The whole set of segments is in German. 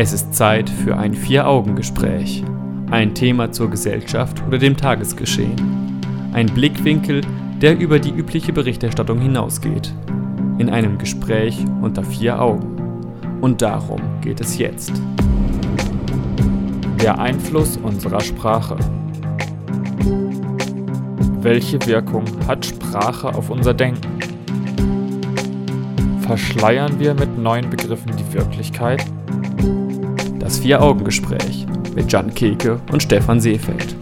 Es ist Zeit für ein Vier-Augen-Gespräch. Ein Thema zur Gesellschaft oder dem Tagesgeschehen. Ein Blickwinkel, der über die übliche Berichterstattung hinausgeht. In einem Gespräch unter vier Augen. Und darum geht es jetzt. Der Einfluss unserer Sprache. Welche Wirkung hat Sprache auf unser Denken? Verschleiern wir mit neuen Begriffen die Wirklichkeit? Das Vier-Augen-Gespräch mit Jan Keke und Stefan Seefeld.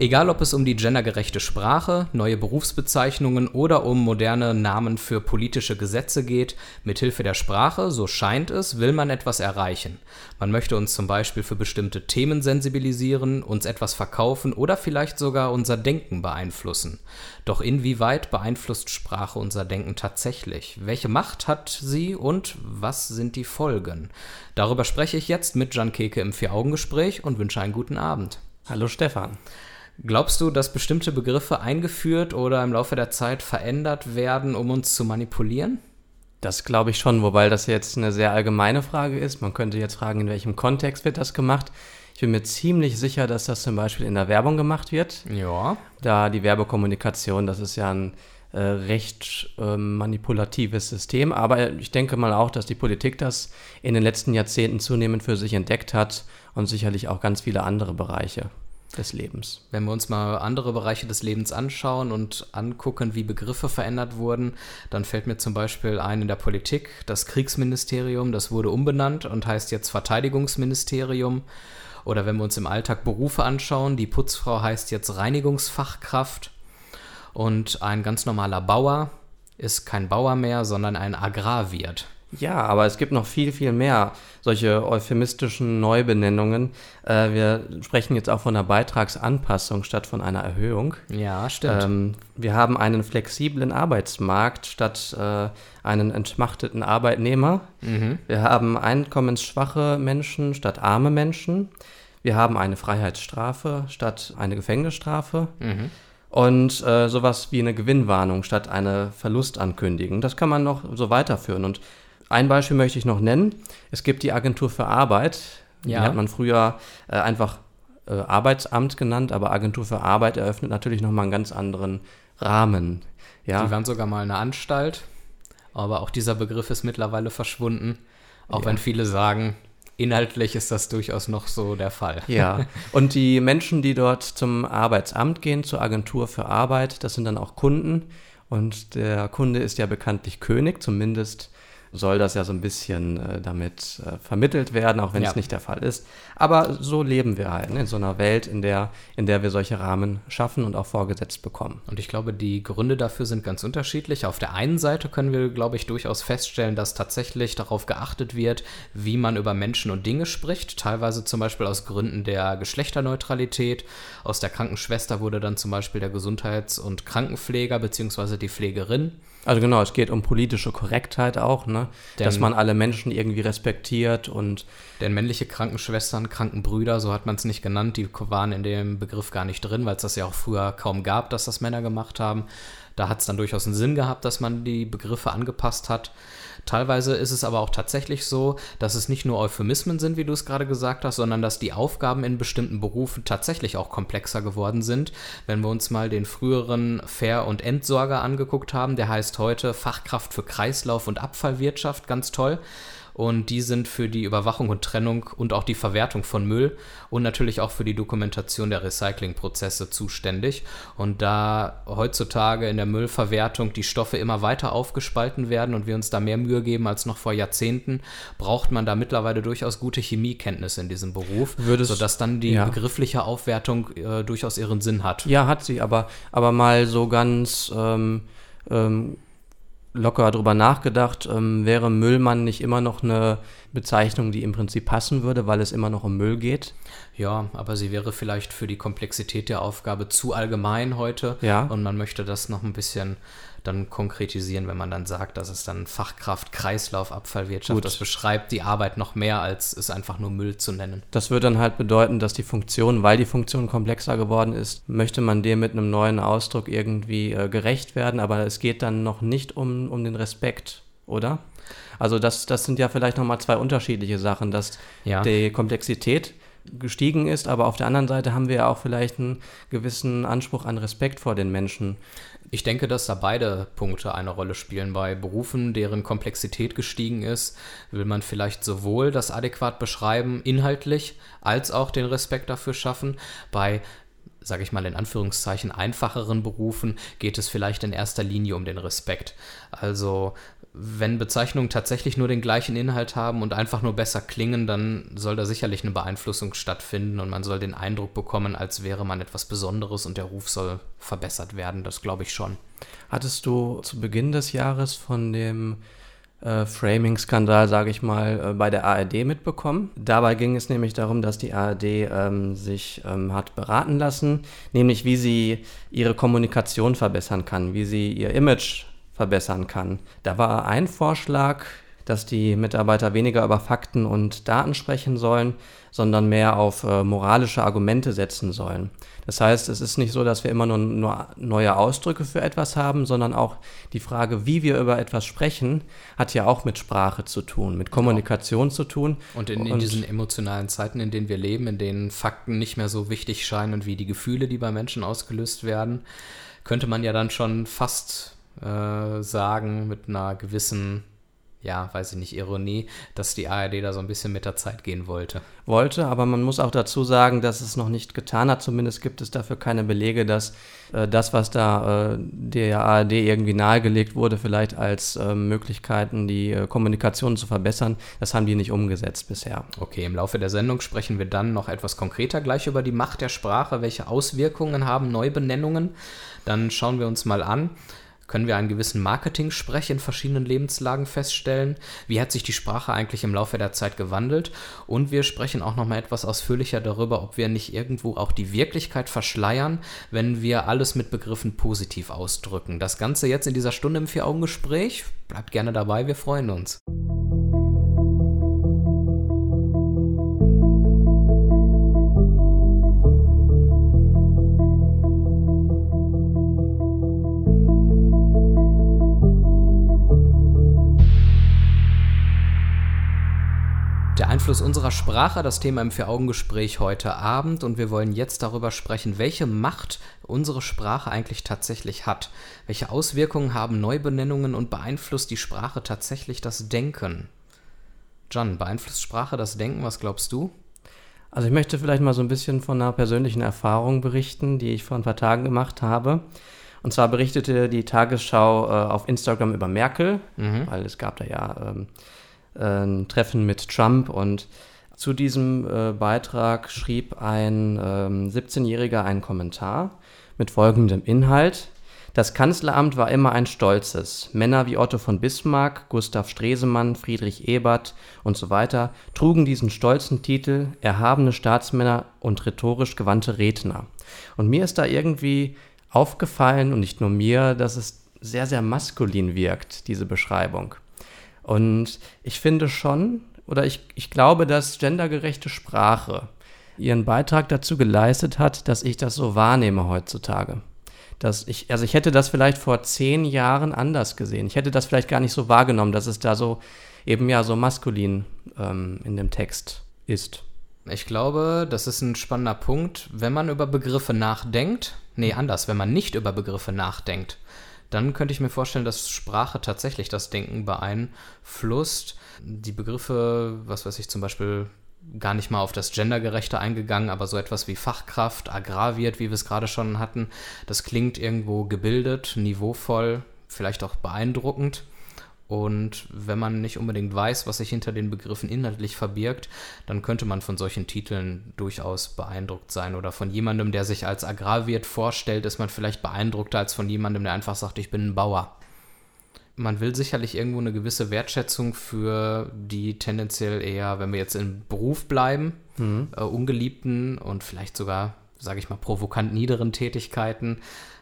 Egal ob es um die gendergerechte Sprache, neue Berufsbezeichnungen oder um moderne Namen für politische Gesetze geht, mithilfe der Sprache, so scheint es, will man etwas erreichen. Man möchte uns zum Beispiel für bestimmte Themen sensibilisieren, uns etwas verkaufen oder vielleicht sogar unser Denken beeinflussen. Doch inwieweit beeinflusst Sprache unser Denken tatsächlich? Welche Macht hat sie und was sind die Folgen? Darüber spreche ich jetzt mit Jan Keke im Vier-Augen-Gespräch und wünsche einen guten Abend. Hallo Stefan. Glaubst du, dass bestimmte Begriffe eingeführt oder im Laufe der Zeit verändert werden, um uns zu manipulieren? Das glaube ich schon, wobei das jetzt eine sehr allgemeine Frage ist. Man könnte jetzt fragen, in welchem Kontext wird das gemacht. Ich bin mir ziemlich sicher, dass das zum Beispiel in der Werbung gemacht wird. Ja. Da die Werbekommunikation, das ist ja ein äh, recht äh, manipulatives System. Aber ich denke mal auch, dass die Politik das in den letzten Jahrzehnten zunehmend für sich entdeckt hat und sicherlich auch ganz viele andere Bereiche des Lebens. Wenn wir uns mal andere Bereiche des Lebens anschauen und angucken, wie Begriffe verändert wurden, dann fällt mir zum Beispiel ein in der Politik das Kriegsministerium, das wurde umbenannt und heißt jetzt Verteidigungsministerium. Oder wenn wir uns im Alltag Berufe anschauen, die Putzfrau heißt jetzt Reinigungsfachkraft und ein ganz normaler Bauer ist kein Bauer mehr, sondern ein Agrarwirt. Ja, aber es gibt noch viel, viel mehr solche euphemistischen Neubenennungen. Äh, wir sprechen jetzt auch von einer Beitragsanpassung statt von einer Erhöhung. Ja, stimmt. Ähm, wir haben einen flexiblen Arbeitsmarkt statt äh, einen entmachteten Arbeitnehmer. Mhm. Wir haben einkommensschwache Menschen statt arme Menschen. Wir haben eine Freiheitsstrafe statt eine Gefängnisstrafe. Mhm und äh, sowas wie eine Gewinnwarnung statt eine Verlustankündigung. Das kann man noch so weiterführen. Und ein Beispiel möchte ich noch nennen. Es gibt die Agentur für Arbeit. Ja. Die hat man früher äh, einfach äh, Arbeitsamt genannt, aber Agentur für Arbeit eröffnet natürlich nochmal einen ganz anderen Rahmen. Ja. Die waren sogar mal eine Anstalt, aber auch dieser Begriff ist mittlerweile verschwunden. Auch ja. wenn viele sagen, inhaltlich ist das durchaus noch so der Fall. Ja, und die Menschen, die dort zum Arbeitsamt gehen, zur Agentur für Arbeit, das sind dann auch Kunden. Und der Kunde ist ja bekanntlich König, zumindest soll das ja so ein bisschen äh, damit äh, vermittelt werden, auch wenn ja. es nicht der Fall ist. Aber so leben wir halt ne? in so einer Welt, in der, in der wir solche Rahmen schaffen und auch vorgesetzt bekommen. Und ich glaube, die Gründe dafür sind ganz unterschiedlich. Auf der einen Seite können wir, glaube ich, durchaus feststellen, dass tatsächlich darauf geachtet wird, wie man über Menschen und Dinge spricht. Teilweise zum Beispiel aus Gründen der Geschlechterneutralität. Aus der Krankenschwester wurde dann zum Beispiel der Gesundheits- und Krankenpfleger bzw. die Pflegerin also genau, es geht um politische Korrektheit auch, ne? Denn, dass man alle Menschen irgendwie respektiert und. Denn männliche Krankenschwestern, Krankenbrüder, so hat man es nicht genannt, die waren in dem Begriff gar nicht drin, weil es das ja auch früher kaum gab, dass das Männer gemacht haben. Da hat es dann durchaus einen Sinn gehabt, dass man die Begriffe angepasst hat. Teilweise ist es aber auch tatsächlich so, dass es nicht nur Euphemismen sind, wie du es gerade gesagt hast, sondern dass die Aufgaben in bestimmten Berufen tatsächlich auch komplexer geworden sind. Wenn wir uns mal den früheren Fair- und Entsorger angeguckt haben, der heißt heute Fachkraft für Kreislauf- und Abfallwirtschaft, ganz toll und die sind für die Überwachung und Trennung und auch die Verwertung von Müll und natürlich auch für die Dokumentation der Recyclingprozesse zuständig. Und da heutzutage in der Müllverwertung die Stoffe immer weiter aufgespalten werden und wir uns da mehr Mühe geben als noch vor Jahrzehnten, braucht man da mittlerweile durchaus gute Chemiekenntnisse in diesem Beruf, Würdest, sodass dann die ja. begriffliche Aufwertung äh, durchaus ihren Sinn hat. Ja, hat sie, aber, aber mal so ganz ähm, ähm, locker darüber nachgedacht, ähm, wäre Müllmann nicht immer noch eine Bezeichnung, die im Prinzip passen würde, weil es immer noch um Müll geht? Ja, aber sie wäre vielleicht für die Komplexität der Aufgabe zu allgemein heute. Ja. Und man möchte das noch ein bisschen dann konkretisieren, wenn man dann sagt, dass es dann Fachkraft, Kreislauf, Abfallwirtschaft, Gut. das beschreibt die Arbeit noch mehr, als es einfach nur Müll zu nennen. Das würde dann halt bedeuten, dass die Funktion, weil die Funktion komplexer geworden ist, möchte man dem mit einem neuen Ausdruck irgendwie äh, gerecht werden, aber es geht dann noch nicht um, um den Respekt oder? Also das, das sind ja vielleicht nochmal zwei unterschiedliche Sachen, dass ja. die Komplexität gestiegen ist, aber auf der anderen Seite haben wir ja auch vielleicht einen gewissen Anspruch an Respekt vor den Menschen. Ich denke, dass da beide Punkte eine Rolle spielen. Bei Berufen, deren Komplexität gestiegen ist, will man vielleicht sowohl das adäquat beschreiben, inhaltlich, als auch den Respekt dafür schaffen. Bei sage ich mal in Anführungszeichen, einfacheren Berufen geht es vielleicht in erster Linie um den Respekt. Also wenn Bezeichnungen tatsächlich nur den gleichen Inhalt haben und einfach nur besser klingen, dann soll da sicherlich eine Beeinflussung stattfinden und man soll den Eindruck bekommen, als wäre man etwas Besonderes und der Ruf soll verbessert werden. Das glaube ich schon. Hattest du zu Beginn des Jahres von dem äh, Framing-Skandal, sage ich mal, äh, bei der ARD mitbekommen? Dabei ging es nämlich darum, dass die ARD ähm, sich ähm, hat beraten lassen, nämlich wie sie ihre Kommunikation verbessern kann, wie sie ihr Image verbessern kann. Da war ein Vorschlag, dass die Mitarbeiter weniger über Fakten und Daten sprechen sollen, sondern mehr auf äh, moralische Argumente setzen sollen. Das heißt, es ist nicht so, dass wir immer nur, nur, neue Ausdrücke für etwas haben, sondern auch die Frage, wie wir über etwas sprechen, hat ja auch mit Sprache zu tun, mit Kommunikation ja. zu tun. Und in, in und diesen emotionalen Zeiten, in denen wir leben, in denen Fakten nicht mehr so wichtig scheinen wie die Gefühle, die bei Menschen ausgelöst werden, könnte man ja dann schon fast äh, sagen mit einer gewissen, ja, weiß ich nicht, Ironie, dass die ARD da so ein bisschen mit der Zeit gehen wollte. Wollte, aber man muss auch dazu sagen, dass es noch nicht getan hat. Zumindest gibt es dafür keine Belege, dass äh, das, was da äh, der ARD irgendwie nahegelegt wurde, vielleicht als äh, Möglichkeiten, die äh, Kommunikation zu verbessern, das haben die nicht umgesetzt bisher. Okay, im Laufe der Sendung sprechen wir dann noch etwas konkreter gleich über die Macht der Sprache. Welche Auswirkungen haben Neubenennungen? Dann schauen wir uns mal an, können wir einen gewissen Marketing-Sprech in verschiedenen Lebenslagen feststellen? Wie hat sich die Sprache eigentlich im Laufe der Zeit gewandelt? Und wir sprechen auch nochmal etwas ausführlicher darüber, ob wir nicht irgendwo auch die Wirklichkeit verschleiern, wenn wir alles mit Begriffen positiv ausdrücken. Das Ganze jetzt in dieser Stunde im Vier-Augen-Gespräch. Bleibt gerne dabei, wir freuen uns. Einfluss unserer Sprache, das Thema im Vier-Augen-Gespräch heute Abend. Und wir wollen jetzt darüber sprechen, welche Macht unsere Sprache eigentlich tatsächlich hat. Welche Auswirkungen haben Neubenennungen und beeinflusst die Sprache tatsächlich das Denken? John, beeinflusst Sprache das Denken? Was glaubst du? Also ich möchte vielleicht mal so ein bisschen von einer persönlichen Erfahrung berichten, die ich vor ein paar Tagen gemacht habe. Und zwar berichtete die Tagesschau äh, auf Instagram über Merkel, mhm. weil es gab da ja ähm, ein Treffen mit Trump und zu diesem äh, Beitrag schrieb ein ähm, 17-Jähriger einen Kommentar mit folgendem Inhalt. Das Kanzleramt war immer ein stolzes. Männer wie Otto von Bismarck, Gustav Stresemann, Friedrich Ebert und so weiter trugen diesen stolzen Titel erhabene Staatsmänner und rhetorisch gewandte Redner. Und mir ist da irgendwie aufgefallen, und nicht nur mir, dass es sehr, sehr maskulin wirkt, diese Beschreibung. Und ich finde schon, oder ich, ich glaube, dass gendergerechte Sprache ihren Beitrag dazu geleistet hat, dass ich das so wahrnehme heutzutage. Dass ich, also ich hätte das vielleicht vor zehn Jahren anders gesehen. Ich hätte das vielleicht gar nicht so wahrgenommen, dass es da so eben ja so maskulin ähm, in dem Text ist. Ich glaube, das ist ein spannender Punkt. Wenn man über Begriffe nachdenkt, nee, anders, wenn man nicht über Begriffe nachdenkt, dann könnte ich mir vorstellen, dass Sprache tatsächlich das Denken beeinflusst. Die Begriffe, was weiß ich, zum Beispiel gar nicht mal auf das Gendergerechte eingegangen, aber so etwas wie Fachkraft, aggraviert, wie wir es gerade schon hatten, das klingt irgendwo gebildet, niveauvoll, vielleicht auch beeindruckend. Und wenn man nicht unbedingt weiß, was sich hinter den Begriffen inhaltlich verbirgt, dann könnte man von solchen Titeln durchaus beeindruckt sein. Oder von jemandem, der sich als Agrarwirt vorstellt, ist man vielleicht beeindruckter als von jemandem, der einfach sagt, ich bin ein Bauer. Man will sicherlich irgendwo eine gewisse Wertschätzung für die tendenziell eher, wenn wir jetzt im Beruf bleiben, mhm. äh, ungeliebten und vielleicht sogar, sage ich mal, provokant niederen Tätigkeiten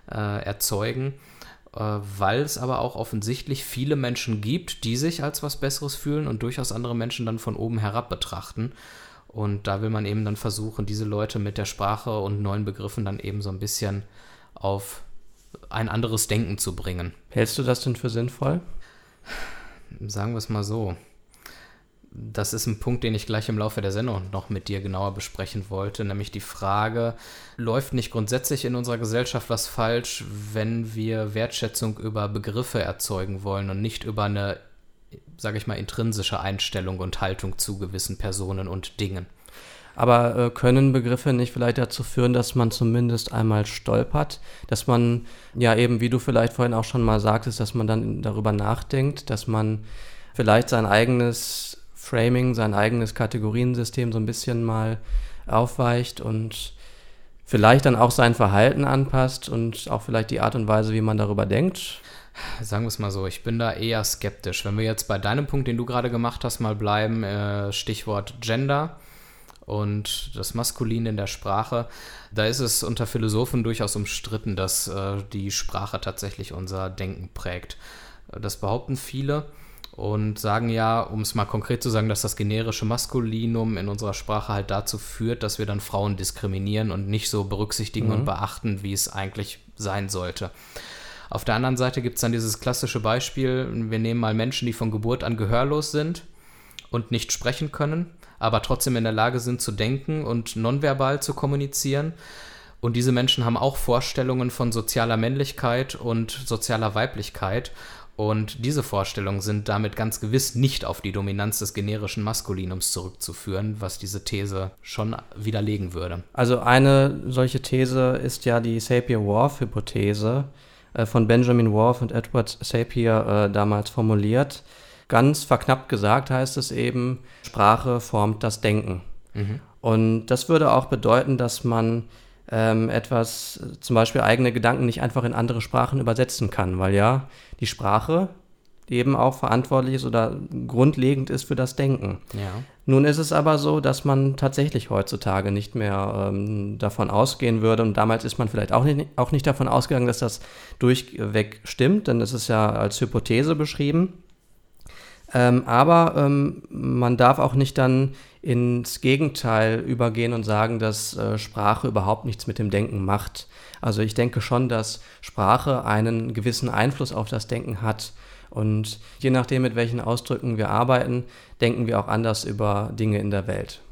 äh, erzeugen weil es aber auch offensichtlich viele Menschen gibt, die sich als was Besseres fühlen und durchaus andere Menschen dann von oben herab betrachten. Und da will man eben dann versuchen, diese Leute mit der Sprache und neuen Begriffen dann eben so ein bisschen auf ein anderes Denken zu bringen. Hältst du das denn für sinnvoll? Sagen wir es mal so. Das ist ein Punkt, den ich gleich im Laufe der Sendung noch mit dir genauer besprechen wollte, nämlich die Frage, läuft nicht grundsätzlich in unserer Gesellschaft was falsch, wenn wir Wertschätzung über Begriffe erzeugen wollen und nicht über eine, sage ich mal, intrinsische Einstellung und Haltung zu gewissen Personen und Dingen? Aber äh, können Begriffe nicht vielleicht dazu führen, dass man zumindest einmal stolpert, dass man ja eben, wie du vielleicht vorhin auch schon mal sagtest, dass man dann darüber nachdenkt, dass man vielleicht sein eigenes Framing, sein eigenes Kategoriensystem so ein bisschen mal aufweicht und vielleicht dann auch sein Verhalten anpasst und auch vielleicht die Art und Weise, wie man darüber denkt? Sagen wir es mal so, ich bin da eher skeptisch. Wenn wir jetzt bei deinem Punkt, den du gerade gemacht hast, mal bleiben, äh, Stichwort Gender und das Maskulin in der Sprache. Da ist es unter Philosophen durchaus umstritten, dass äh, die Sprache tatsächlich unser Denken prägt. Das behaupten viele und sagen ja, um es mal konkret zu sagen, dass das generische Maskulinum in unserer Sprache halt dazu führt, dass wir dann Frauen diskriminieren und nicht so berücksichtigen mhm. und beachten, wie es eigentlich sein sollte. Auf der anderen Seite gibt es dann dieses klassische Beispiel, wir nehmen mal Menschen, die von Geburt an gehörlos sind und nicht sprechen können aber trotzdem in der Lage sind zu denken und nonverbal zu kommunizieren. Und diese Menschen haben auch Vorstellungen von sozialer Männlichkeit und sozialer Weiblichkeit. Und diese Vorstellungen sind damit ganz gewiss nicht auf die Dominanz des generischen Maskulinums zurückzuführen, was diese These schon widerlegen würde. Also eine solche These ist ja die Sapir-Whorf-Hypothese äh, von Benjamin Whorf und Edward Sapir äh, damals formuliert. Ganz verknappt gesagt heißt es eben, Sprache formt das Denken. Mhm. Und das würde auch bedeuten, dass man ähm, etwas, zum Beispiel eigene Gedanken nicht einfach in andere Sprachen übersetzen kann, weil ja die Sprache eben auch verantwortlich ist oder grundlegend ist für das Denken. Ja. Nun ist es aber so, dass man tatsächlich heutzutage nicht mehr ähm, davon ausgehen würde, und damals ist man vielleicht auch nicht, auch nicht davon ausgegangen, dass das durchweg stimmt, denn es ist ja als Hypothese beschrieben. Ähm, aber ähm, man darf auch nicht dann ins Gegenteil übergehen und sagen, dass äh, Sprache überhaupt nichts mit dem Denken macht. Also ich denke schon, dass Sprache einen gewissen Einfluss auf das Denken hat. Und je nachdem, mit welchen Ausdrücken wir arbeiten, denken wir auch anders über Dinge in der Welt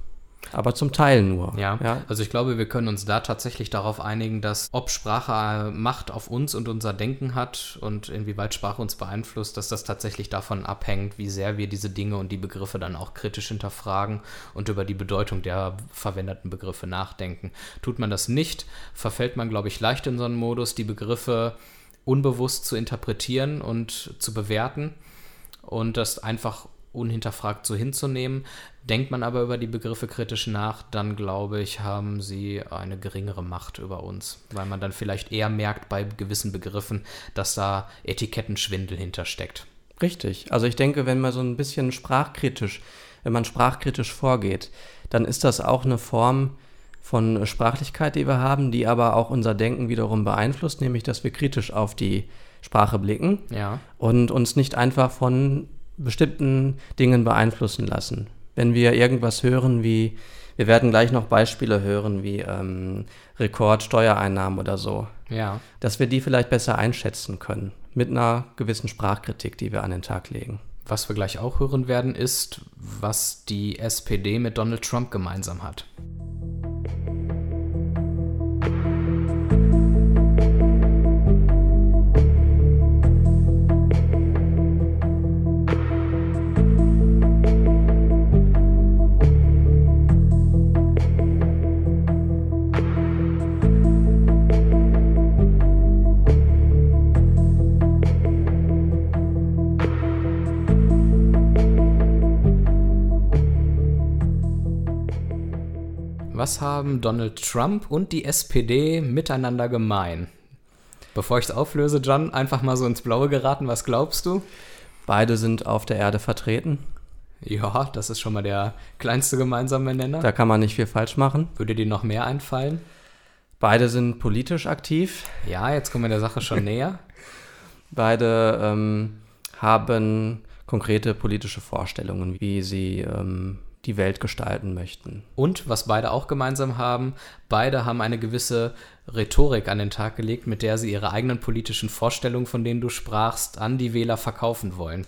aber zum Teil nur. Ja, ja, also ich glaube, wir können uns da tatsächlich darauf einigen, dass ob Sprache Macht auf uns und unser Denken hat und inwieweit Sprache uns beeinflusst, dass das tatsächlich davon abhängt, wie sehr wir diese Dinge und die Begriffe dann auch kritisch hinterfragen und über die Bedeutung der verwendeten Begriffe nachdenken. Tut man das nicht, verfällt man, glaube ich, leicht in so einen Modus, die Begriffe unbewusst zu interpretieren und zu bewerten und das einfach unhinterfragt so hinzunehmen. Denkt man aber über die Begriffe kritisch nach, dann glaube ich, haben sie eine geringere Macht über uns, weil man dann vielleicht eher merkt bei gewissen Begriffen, dass da Etikettenschwindel hintersteckt. Richtig. Also ich denke, wenn man so ein bisschen sprachkritisch, wenn man sprachkritisch vorgeht, dann ist das auch eine Form von Sprachlichkeit, die wir haben, die aber auch unser Denken wiederum beeinflusst, nämlich dass wir kritisch auf die Sprache blicken ja. und uns nicht einfach von bestimmten Dingen beeinflussen lassen. Wenn wir irgendwas hören wie, wir werden gleich noch Beispiele hören wie ähm, Rekordsteuereinnahmen oder so, ja. dass wir die vielleicht besser einschätzen können mit einer gewissen Sprachkritik, die wir an den Tag legen. Was wir gleich auch hören werden, ist, was die SPD mit Donald Trump gemeinsam hat. Was haben Donald Trump und die SPD miteinander gemein? Bevor ich es auflöse, John, einfach mal so ins Blaue geraten, was glaubst du? Beide sind auf der Erde vertreten. Ja, das ist schon mal der kleinste gemeinsame Nenner. Da kann man nicht viel falsch machen. Würde dir noch mehr einfallen? Beide sind politisch aktiv. Ja, jetzt kommen wir der Sache schon näher. Beide ähm, haben konkrete politische Vorstellungen, wie sie ähm, die Welt gestalten möchten. Und was beide auch gemeinsam haben, beide haben eine gewisse Rhetorik an den Tag gelegt, mit der sie ihre eigenen politischen Vorstellungen, von denen du sprachst, an die Wähler verkaufen wollen.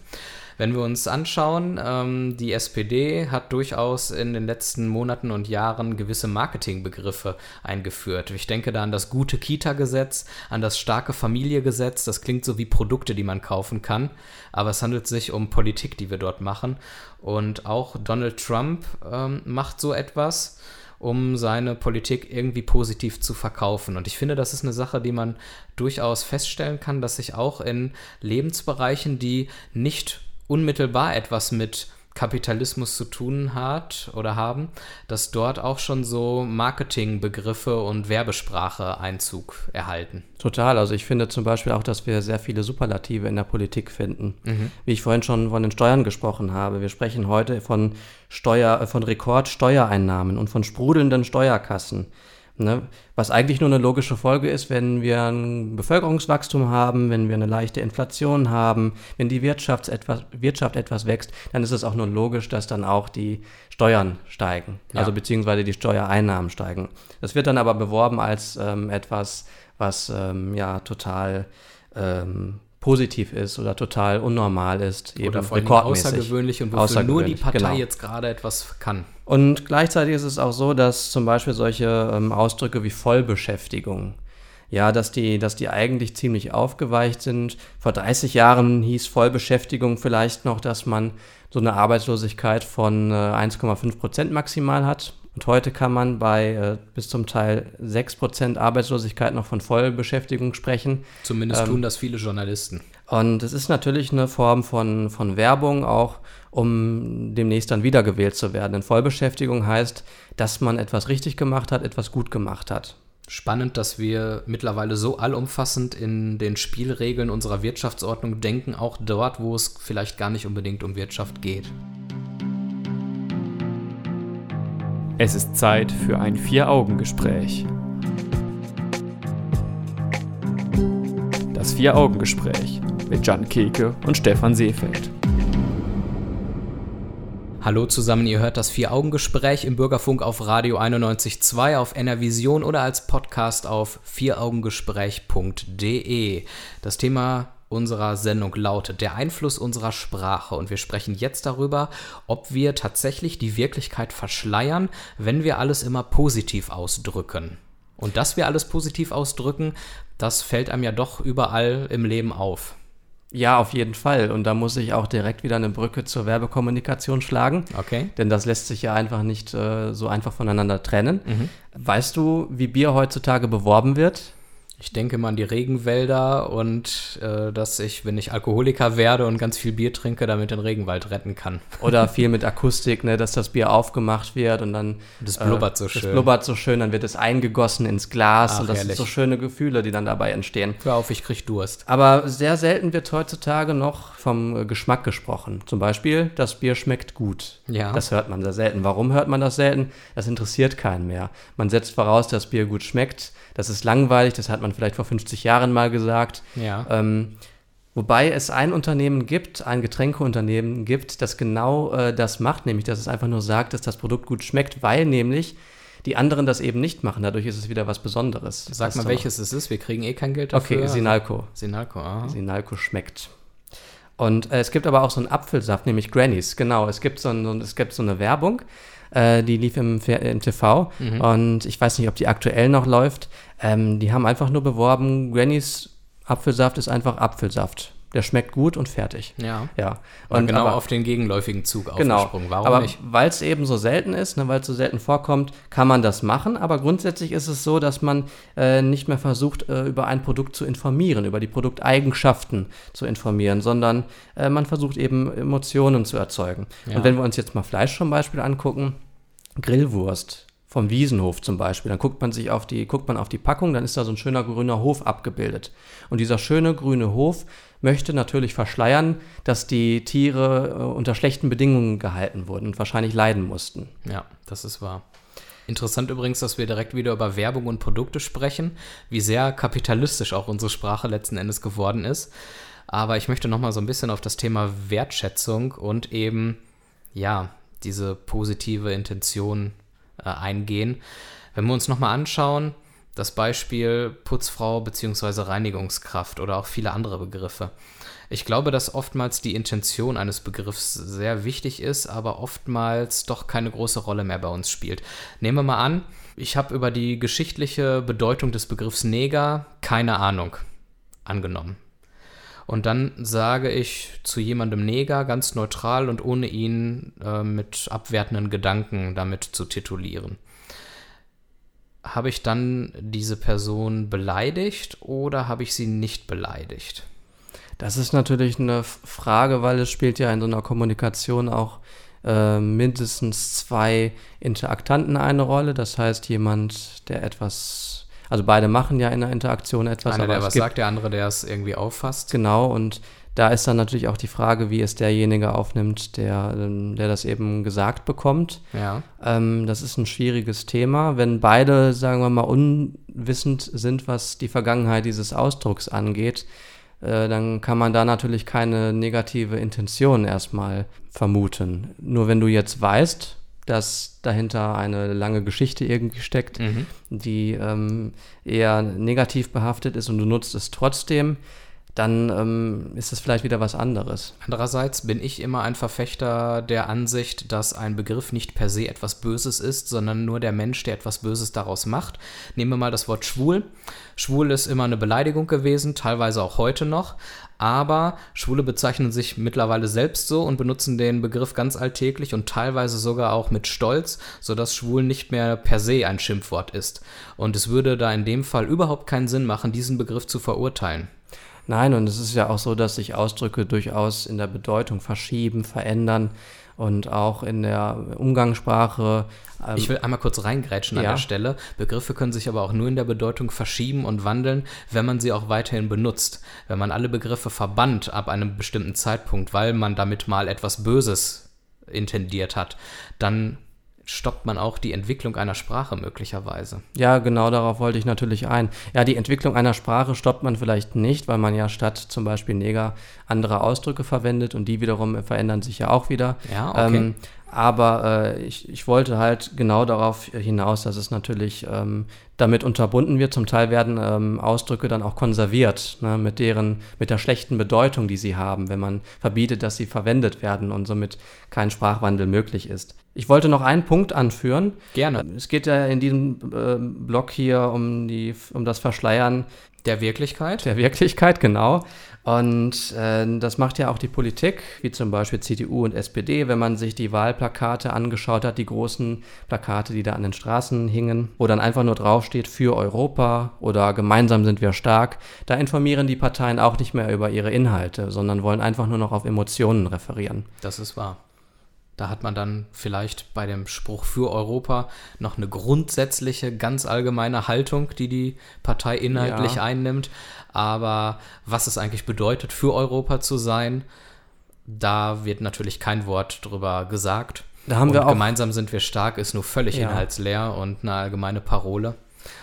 Wenn wir uns anschauen, ähm, die SPD hat durchaus in den letzten Monaten und Jahren gewisse Marketingbegriffe eingeführt. Ich denke da an das gute Kita-Gesetz, an das starke Familiegesetz. Das klingt so wie Produkte, die man kaufen kann, aber es handelt sich um Politik, die wir dort machen. Und auch Donald Trump ähm, macht so etwas um seine Politik irgendwie positiv zu verkaufen. Und ich finde, das ist eine Sache, die man durchaus feststellen kann, dass sich auch in Lebensbereichen, die nicht unmittelbar etwas mit Kapitalismus zu tun hat oder haben, dass dort auch schon so Marketingbegriffe und Werbesprache Einzug erhalten. Total. Also ich finde zum Beispiel auch, dass wir sehr viele Superlative in der Politik finden. Mhm. Wie ich vorhin schon von den Steuern gesprochen habe. Wir sprechen heute von Steuer, von Rekordsteuereinnahmen und von sprudelnden Steuerkassen. Ne? Was eigentlich nur eine logische Folge ist, wenn wir ein Bevölkerungswachstum haben, wenn wir eine leichte Inflation haben, wenn die Wirtschaft etwas, Wirtschaft etwas wächst, dann ist es auch nur logisch, dass dann auch die Steuern steigen, ja. also beziehungsweise die Steuereinnahmen steigen. Das wird dann aber beworben als ähm, etwas, was ähm, ja total ähm, positiv ist oder total unnormal ist. Eben oder vor allem außergewöhnlich und wofür nur die Partei genau. jetzt gerade etwas kann. Und gleichzeitig ist es auch so, dass zum Beispiel solche ähm, Ausdrücke wie Vollbeschäftigung, ja, dass die, dass die eigentlich ziemlich aufgeweicht sind. Vor 30 Jahren hieß Vollbeschäftigung vielleicht noch, dass man so eine Arbeitslosigkeit von äh, 1,5 Prozent maximal hat. Und heute kann man bei äh, bis zum Teil 6% Arbeitslosigkeit noch von Vollbeschäftigung sprechen. Zumindest ähm, tun das viele Journalisten. Und es ist natürlich eine Form von, von Werbung, auch um demnächst dann wiedergewählt zu werden. Denn Vollbeschäftigung heißt, dass man etwas richtig gemacht hat, etwas gut gemacht hat. Spannend, dass wir mittlerweile so allumfassend in den Spielregeln unserer Wirtschaftsordnung denken, auch dort, wo es vielleicht gar nicht unbedingt um Wirtschaft geht. Es ist Zeit für ein Vier-Augen-Gespräch. Das Vier-Augen-Gespräch mit Jan Keke und Stefan Seefeld. Hallo zusammen, ihr hört das Vier-Augen-Gespräch im Bürgerfunk auf Radio 91.2, auf NRVision oder als Podcast auf vieraugengespräch.de. Das Thema unserer Sendung lautet der Einfluss unserer Sprache und wir sprechen jetzt darüber, ob wir tatsächlich die Wirklichkeit verschleiern, wenn wir alles immer positiv ausdrücken. Und dass wir alles positiv ausdrücken, das fällt einem ja doch überall im Leben auf. Ja, auf jeden Fall. Und da muss ich auch direkt wieder eine Brücke zur Werbekommunikation schlagen. Okay. Denn das lässt sich ja einfach nicht äh, so einfach voneinander trennen. Mhm. Weißt du, wie Bier heutzutage beworben wird? Ich denke mal an die Regenwälder und äh, dass ich, wenn ich Alkoholiker werde und ganz viel Bier trinke, damit den Regenwald retten kann. Oder viel mit Akustik, ne, dass das Bier aufgemacht wird und dann. Das blubbert äh, so schön. Das blubbert so schön, dann wird es eingegossen ins Glas Ach, und das herrlich. sind so schöne Gefühle, die dann dabei entstehen. Hör auf, ich krieg Durst. Aber sehr selten wird heutzutage noch vom äh, Geschmack gesprochen. Zum Beispiel, das Bier schmeckt gut. Ja. Das hört man sehr selten. Warum hört man das selten? Das interessiert keinen mehr. Man setzt voraus, dass Bier gut schmeckt das ist langweilig, das hat man vielleicht vor 50 Jahren mal gesagt. Ja. Ähm, wobei es ein Unternehmen gibt, ein Getränkeunternehmen gibt, das genau äh, das macht, nämlich dass es einfach nur sagt, dass das Produkt gut schmeckt, weil nämlich die anderen das eben nicht machen. Dadurch ist es wieder was Besonderes. Sag mal, welches es ist. Wir kriegen eh kein Geld dafür. Okay, Sinalco. Sinalco, aha. Sinalco schmeckt. Und äh, es gibt aber auch so einen Apfelsaft, nämlich Grannies. Genau, es gibt so, ein, es gibt so eine Werbung. Äh, die lief im, im TV mhm. und ich weiß nicht, ob die aktuell noch läuft. Ähm, die haben einfach nur beworben, Grannys Apfelsaft ist einfach Apfelsaft. Der schmeckt gut und fertig. Ja. ja. Und genau aber, auf den gegenläufigen Zug genau, aufgesprungen. Warum aber nicht? Weil es eben so selten ist, ne, weil es so selten vorkommt, kann man das machen. Aber grundsätzlich ist es so, dass man äh, nicht mehr versucht, äh, über ein Produkt zu informieren, über die Produkteigenschaften zu informieren, sondern äh, man versucht eben Emotionen zu erzeugen. Ja. Und wenn wir uns jetzt mal Fleisch zum Beispiel angucken, Grillwurst vom Wiesenhof zum Beispiel. Dann guckt man sich auf die, guckt man auf die Packung, dann ist da so ein schöner grüner Hof abgebildet. Und dieser schöne grüne Hof möchte natürlich verschleiern, dass die Tiere äh, unter schlechten Bedingungen gehalten wurden und wahrscheinlich leiden mussten. Ja, das ist wahr. Interessant übrigens, dass wir direkt wieder über Werbung und Produkte sprechen, wie sehr kapitalistisch auch unsere Sprache letzten Endes geworden ist. Aber ich möchte noch mal so ein bisschen auf das Thema Wertschätzung und eben ja diese positive Intention äh, eingehen. Wenn wir uns nochmal anschauen, Das Beispiel Putzfrau bzw. Reinigungskraft oder auch viele andere Begriffe. Ich glaube, dass oftmals die Intention eines Begriffs sehr wichtig ist, aber oftmals doch keine große Rolle mehr bei uns spielt. Nehmen wir mal an, ich habe über die geschichtliche Bedeutung des Begriffs Neger keine Ahnung angenommen. Und dann sage ich zu jemandem Neger ganz neutral und ohne ihn äh, mit abwertenden Gedanken damit zu titulieren. Habe ich dann diese Person beleidigt oder habe ich sie nicht beleidigt? Das ist natürlich eine Frage, weil es spielt ja in so einer Kommunikation auch äh, mindestens zwei Interaktanten eine Rolle. Das heißt, jemand, der etwas, also beide machen ja in der Interaktion etwas. Einer, der was sagt, der andere, der es irgendwie auffasst. Genau, und da ist dann natürlich auch die Frage, wie es derjenige aufnimmt, der, ähm, der das eben gesagt bekommt. Ja. Ähm, das ist ein schwieriges Thema. Wenn beide, sagen wir mal, unwissend sind, was die Vergangenheit dieses Ausdrucks angeht, äh, dann kann man da natürlich keine negative Intention erstmal vermuten. Nur wenn du jetzt weißt, dass dahinter eine lange Geschichte irgendwie steckt, mhm. die ähm, eher negativ behaftet ist und du nutzt es trotzdem, dann ähm, ist es vielleicht wieder was anderes. Andererseits bin ich immer ein Verfechter der Ansicht, dass ein Begriff nicht per se etwas Böses ist, sondern nur der Mensch, der etwas Böses daraus macht. Nehmen wir mal das Wort schwul. Schwul ist immer eine Beleidigung gewesen, teilweise auch heute noch. Aber Schwule bezeichnen sich mittlerweile selbst so und benutzen den Begriff ganz alltäglich und teilweise sogar auch mit Stolz, sodass schwul nicht mehr per se ein Schimpfwort ist. Und es würde da in dem Fall überhaupt keinen Sinn machen, diesen Begriff zu verurteilen. Nein, und es ist ja auch so, dass sich Ausdrücke durchaus in der Bedeutung verschieben, verändern und auch in der Umgangssprache. Ähm, ich will einmal kurz reingrätschen ja. an der Stelle. Begriffe können sich aber auch nur in der Bedeutung verschieben und wandeln, wenn man sie auch weiterhin benutzt. Wenn man alle Begriffe verbannt ab einem bestimmten Zeitpunkt, weil man damit mal etwas Böses intendiert hat, dann stoppt man auch die Entwicklung einer Sprache möglicherweise. Ja, genau darauf wollte ich natürlich ein. Ja, die Entwicklung einer Sprache stoppt man vielleicht nicht, weil man ja statt zum Beispiel Neger andere Ausdrücke verwendet und die wiederum verändern sich ja auch wieder. Ja, okay. Ähm, aber äh, ich, ich wollte halt genau darauf hinaus, dass es natürlich ähm, damit unterbunden wird. Zum Teil werden ähm, Ausdrücke dann auch konserviert, ne, mit deren, mit der schlechten Bedeutung, die sie haben, wenn man verbietet, dass sie verwendet werden und somit kein Sprachwandel möglich ist. Ich wollte noch einen Punkt anführen. Gerne. Es geht ja in diesem äh, Blog hier um, die, um das Verschleiern der Wirklichkeit. Der Wirklichkeit, genau. Und äh, das macht ja auch die Politik, wie zum Beispiel CDU und SPD, wenn man sich die Wahlplakate angeschaut hat, die großen Plakate, die da an den Straßen hingen, wo dann einfach nur draufsteht für Europa oder gemeinsam sind wir stark. Da informieren die Parteien auch nicht mehr über ihre Inhalte, sondern wollen einfach nur noch auf Emotionen referieren. Das ist wahr. Da hat man dann vielleicht bei dem Spruch für Europa noch eine grundsätzliche, ganz allgemeine Haltung, die die Partei inhaltlich ja. einnimmt. Aber was es eigentlich bedeutet, für Europa zu sein, da wird natürlich kein Wort drüber gesagt. Da haben und wir auch gemeinsam sind wir stark, ist nur völlig ja. inhaltsleer und eine allgemeine Parole.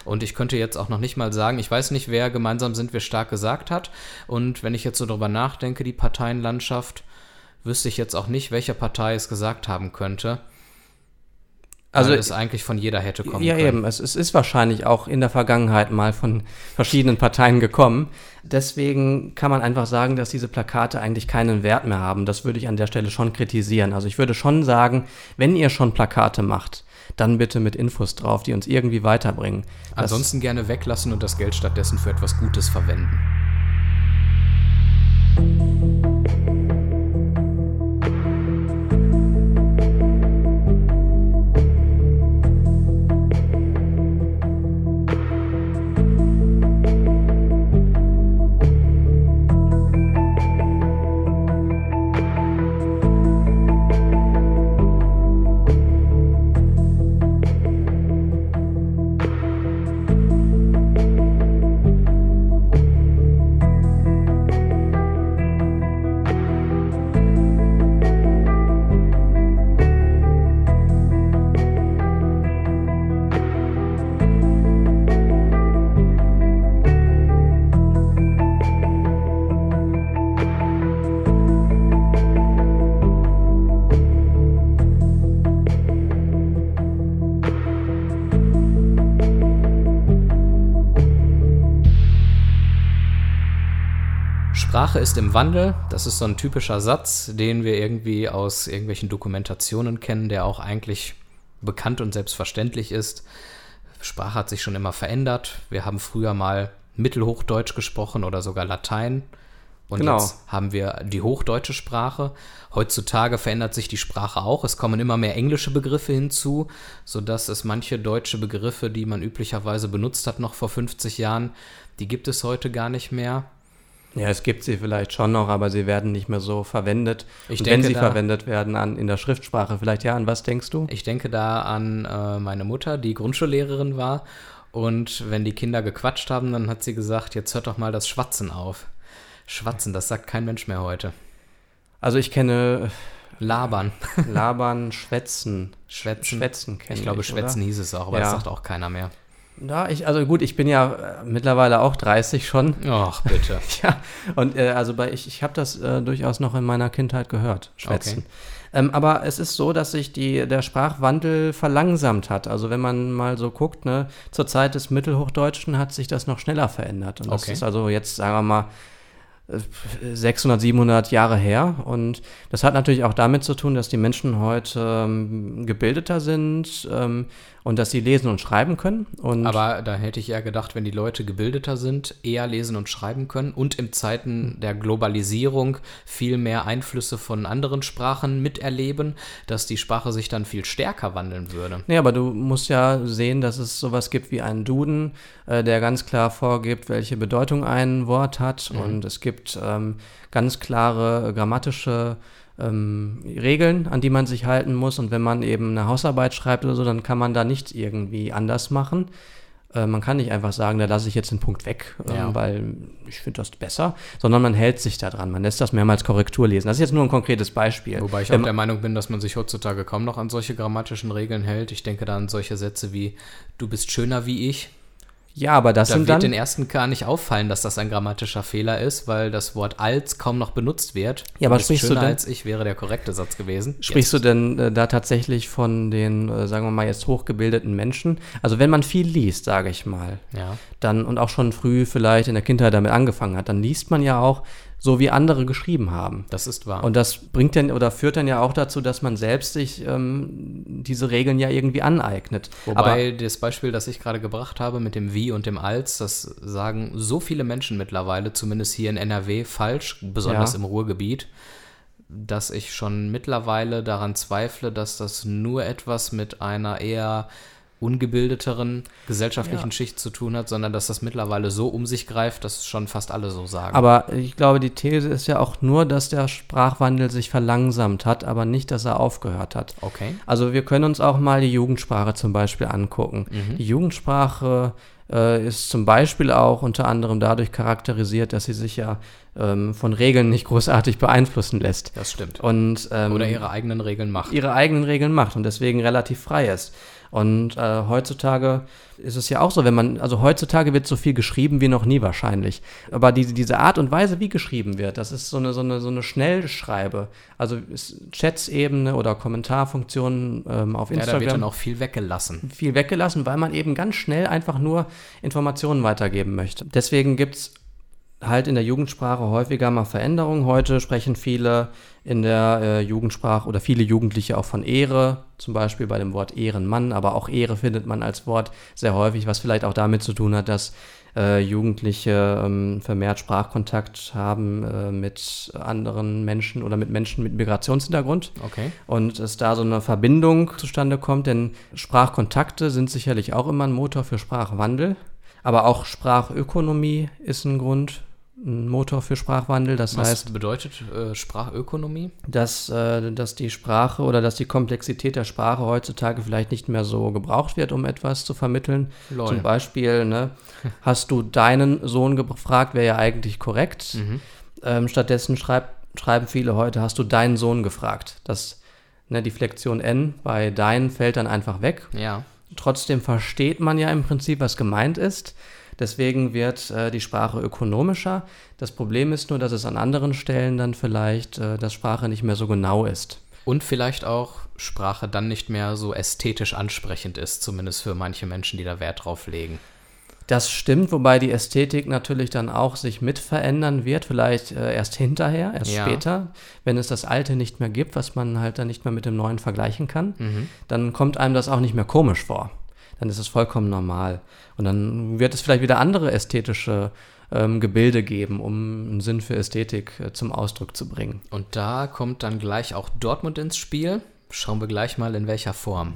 Und ich könnte jetzt auch noch nicht mal sagen, ich weiß nicht, wer gemeinsam sind wir stark gesagt hat. Und wenn ich jetzt so drüber nachdenke, die Parteienlandschaft, wüsste ich jetzt auch nicht, welche Partei es gesagt haben könnte. Also es eigentlich von jeder hätte kommen ja, können. Ja, eben. Es, es, ist wahrscheinlich auch in der Vergangenheit mal von verschiedenen Parteien gekommen. Deswegen kann man einfach sagen, dass diese Plakate eigentlich keinen Wert mehr haben. Das würde ich an der Stelle schon kritisieren. Also ich würde schon sagen, wenn ihr schon Plakate macht, dann bitte mit Infos drauf, die uns irgendwie weiterbringen. Ansonsten gerne weglassen und das Geld stattdessen für etwas Gutes verwenden. Sprache ist im Wandel. Das ist so ein typischer Satz, den wir irgendwie aus irgendwelchen Dokumentationen kennen, der auch eigentlich bekannt und selbstverständlich ist. Sprache hat sich schon immer verändert. Wir haben früher mal Mittelhochdeutsch gesprochen oder sogar Latein. Und genau. jetzt haben wir die hochdeutsche Sprache. Heutzutage verändert sich die Sprache auch. Es kommen immer mehr englische Begriffe hinzu, sodass es manche deutsche Begriffe, die man üblicherweise benutzt hat, noch vor 50 Jahren, die gibt es heute gar nicht mehr. Ja, es gibt sie vielleicht schon noch, aber sie werden nicht mehr so verwendet. Ich Und denke, wenn sie da, verwendet werden an, in der Schriftsprache, vielleicht ja, an was denkst du? Ich denke da an äh, meine Mutter, die Grundschullehrerin war. Und wenn die Kinder gequatscht haben, dann hat sie gesagt, jetzt hört doch mal das Schwatzen auf. Schwatzen, das sagt kein Mensch mehr heute. Also ich kenne Labern. Labern, Schwätzen. Schwätzen. Schwätzen kenne ich. Ich glaube, Schwätzen oder? hieß es auch, aber ja. das sagt auch keiner mehr. Ja, ich, also gut, ich bin ja äh, mittlerweile auch 30 schon. Ach, bitte. ja, und äh, also bei, ich, ich habe das äh, durchaus noch in meiner Kindheit gehört, Schwätzen. Okay. Ähm, aber es ist so, dass sich die, der Sprachwandel verlangsamt hat. Also wenn man mal so guckt, ne, zur Zeit des Mittelhochdeutschen hat sich das noch schneller verändert. Und das okay. ist also jetzt, sagen wir mal, 600, 700 Jahre her. Und das hat natürlich auch damit zu tun, dass die Menschen heute ähm, gebildeter sind ähm, und dass sie lesen und schreiben können. Und Aber da hätte ich eher gedacht, wenn die Leute gebildeter sind, eher lesen und schreiben können und im Zeiten der Globalisierung viel mehr Einflüsse von anderen Sprachen miterleben, dass die Sprache sich dann viel stärker wandeln würde. Nee, aber du musst ja sehen, dass es sowas gibt wie einen Duden, äh, der ganz klar vorgibt, welche Bedeutung ein Wort hat. Mhm. Und es gibt ähm, ganz klare grammatische ähm, Regeln, an die man sich halten muss. Und wenn man eben eine Hausarbeit schreibt oder so, dann kann man da nichts irgendwie anders machen. Äh, man kann nicht einfach sagen, da lasse ich jetzt den Punkt weg, äh, ja. weil ich finde das besser, sondern man hält sich da dran. Man lässt das mehrmals Korrektur lesen. Das ist jetzt nur ein konkretes Beispiel. Wobei ich auch ähm, der Meinung bin, dass man sich heutzutage kaum noch an solche grammatischen Regeln hält. Ich denke da an solche Sätze wie, du bist schöner wie ich. Ja, aber das da sind dann. wird den ersten gar nicht auffallen, dass das ein grammatischer Fehler ist, weil das Wort als kaum noch benutzt wird. Ja, aber sprichst du denn, als ich wäre der korrekte Satz gewesen. Sprichst jetzt. du denn äh, da tatsächlich von den, äh, sagen wir mal jetzt hochgebildeten Menschen? Also wenn man viel liest, sage ich mal, ja. dann und auch schon früh vielleicht in der Kindheit damit angefangen hat, dann liest man ja auch so wie andere geschrieben haben. Das ist wahr. Und das bringt dann oder führt dann ja auch dazu, dass man selbst sich ähm, diese Regeln ja irgendwie aneignet. Wobei Aber, das Beispiel, das ich gerade gebracht habe mit dem Wie und dem Als, das sagen so viele Menschen mittlerweile, zumindest hier in NRW, falsch, besonders ja. im Ruhrgebiet, dass ich schon mittlerweile daran zweifle, dass das nur etwas mit einer eher ungebildeteren gesellschaftlichen ja. Schicht zu tun hat, sondern dass das mittlerweile so um sich greift, dass schon fast alle so sagen. Aber ich glaube, die These ist ja auch nur, dass der Sprachwandel sich verlangsamt hat, aber nicht, dass er aufgehört hat. Okay. Also wir können uns auch mal die Jugendsprache zum Beispiel angucken. Mhm. Die Jugendsprache äh, ist zum Beispiel auch unter anderem dadurch charakterisiert, dass sie sich ja ähm, von Regeln nicht großartig beeinflussen lässt. Das stimmt. Und, ähm, Oder ihre eigenen Regeln macht. Ihre eigenen Regeln macht und deswegen relativ frei ist. Und äh, heutzutage ist es ja auch so, wenn man, also heutzutage wird so viel geschrieben wie noch nie wahrscheinlich. Aber die, diese Art und Weise, wie geschrieben wird, das ist so eine, so eine, so eine Schnellschreibe. Also Chats-Ebene oder Kommentarfunktionen ähm, auf Instagram. Ja, da wird dann auch viel weggelassen. Viel weggelassen, weil man eben ganz schnell einfach nur Informationen weitergeben möchte. Deswegen gibt es halt in der Jugendsprache häufiger mal Veränderungen. Heute sprechen viele in der äh, Jugendsprache oder viele Jugendliche auch von Ehre, zum Beispiel bei dem Wort Ehrenmann, aber auch Ehre findet man als Wort sehr häufig, was vielleicht auch damit zu tun hat, dass äh, Jugendliche ähm, vermehrt Sprachkontakt haben äh, mit anderen Menschen oder mit Menschen mit Migrationshintergrund. Okay. Und es da so eine Verbindung zustande kommt, denn Sprachkontakte sind sicherlich auch immer ein Motor für Sprachwandel. Aber auch Sprachökonomie ist ein Grund ein Motor für Sprachwandel. Das Was heißt, bedeutet äh, Sprachökonomie? Dass, äh, dass die Sprache oder dass die Komplexität der Sprache heutzutage vielleicht nicht mehr so gebraucht wird, um etwas zu vermitteln. Lol. Zum Beispiel, ne, hast du deinen Sohn gefragt, wäre ja eigentlich korrekt. Mhm. Ähm, stattdessen schreib, schreiben viele heute, hast du deinen Sohn gefragt. Das, ne, die Flexion N bei dein fällt dann einfach weg. Ja. Trotzdem versteht man ja im Prinzip, was gemeint ist. Deswegen wird äh, die Sprache ökonomischer. Das Problem ist nur, dass es an anderen Stellen dann vielleicht, äh, dass Sprache nicht mehr so genau ist. Und vielleicht auch Sprache dann nicht mehr so ästhetisch ansprechend ist, zumindest für manche Menschen, die da Wert drauf legen. Das stimmt, wobei die Ästhetik natürlich dann auch sich mit verändern wird, vielleicht äh, erst hinterher, erst ja. später, wenn es das Alte nicht mehr gibt, was man halt dann nicht mehr mit dem Neuen vergleichen kann, mhm. dann kommt einem das auch nicht mehr komisch vor. Dann ist es vollkommen normal. Und dann wird es vielleicht wieder andere ästhetische ähm, Gebilde geben, um einen Sinn für Ästhetik äh, zum Ausdruck zu bringen. Und da kommt dann gleich auch Dortmund ins Spiel. Schauen wir gleich mal in welcher Form.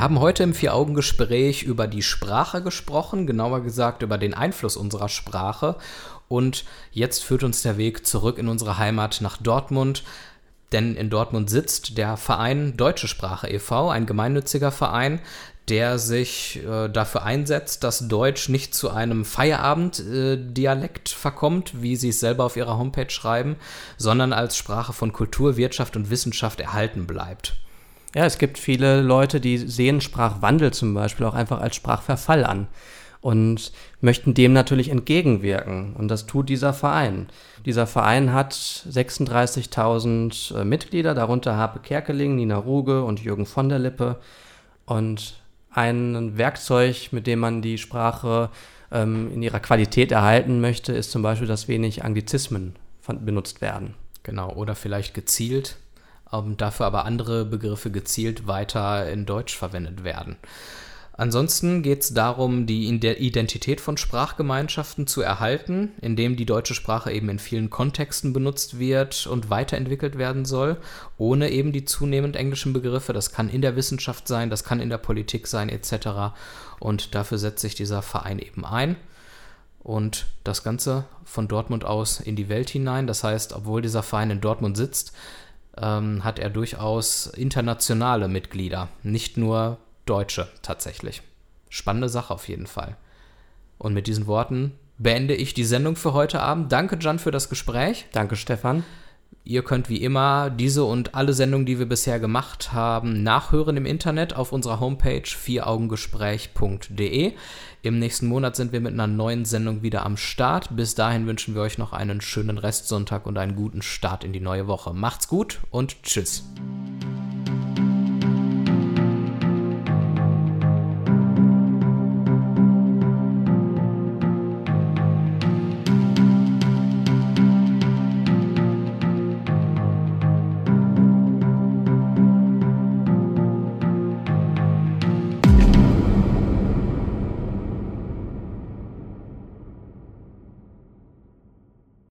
Wir haben heute im Vier-Augen-Gespräch über die Sprache gesprochen, genauer gesagt über den Einfluss unserer Sprache. Und jetzt führt uns der Weg zurück in unsere Heimat nach Dortmund. Denn in Dortmund sitzt der Verein Deutsche Sprache e.V., ein gemeinnütziger Verein, der sich äh, dafür einsetzt, dass Deutsch nicht zu einem Feierabenddialekt äh, verkommt, wie sie es selber auf ihrer Homepage schreiben, sondern als Sprache von Kultur, Wirtschaft und Wissenschaft erhalten bleibt. Ja, es gibt viele Leute, die sehen Sprachwandel zum Beispiel auch einfach als Sprachverfall an und möchten dem natürlich entgegenwirken. Und das tut dieser Verein. Dieser Verein hat 36.000 äh, Mitglieder, darunter Harpe Kerkeling, Nina Ruge und Jürgen von der Lippe. Und ein Werkzeug, mit dem man die Sprache ähm, in ihrer Qualität erhalten möchte, ist zum Beispiel, dass wenig Anglizismen benutzt werden. Genau, oder vielleicht gezielt ähm, dafür aber andere Begriffe gezielt weiter in Deutsch verwendet werden. Ansonsten geht es darum, die Identität von Sprachgemeinschaften zu erhalten, indem die deutsche Sprache eben in vielen Kontexten benutzt wird und weiterentwickelt werden soll, ohne eben die zunehmend englischen Begriffe. Das kann in der Wissenschaft sein, das kann in der Politik sein, etc. Und dafür setzt sich dieser Verein eben ein. Und das Ganze von Dortmund aus in die Welt hinein. Das heißt, obwohl dieser Verein in Dortmund sitzt, ähm, hat er durchaus internationale Mitglieder, nicht nur Deutsche tatsächlich. Spannende Sache auf jeden Fall. Und mit diesen Worten beende ich die Sendung für heute Abend. Danke, Jan, für das Gespräch. Danke, Stefan. Ihr könnt wie immer diese und alle Sendungen, die wir bisher gemacht haben, nachhören im Internet auf unserer Homepage vieraugengespräch.de. Im nächsten Monat sind wir mit einer neuen Sendung wieder am Start. Bis dahin wünschen wir euch noch einen schönen Restsonntag und einen guten Start in die neue Woche. Macht's gut und tschüss.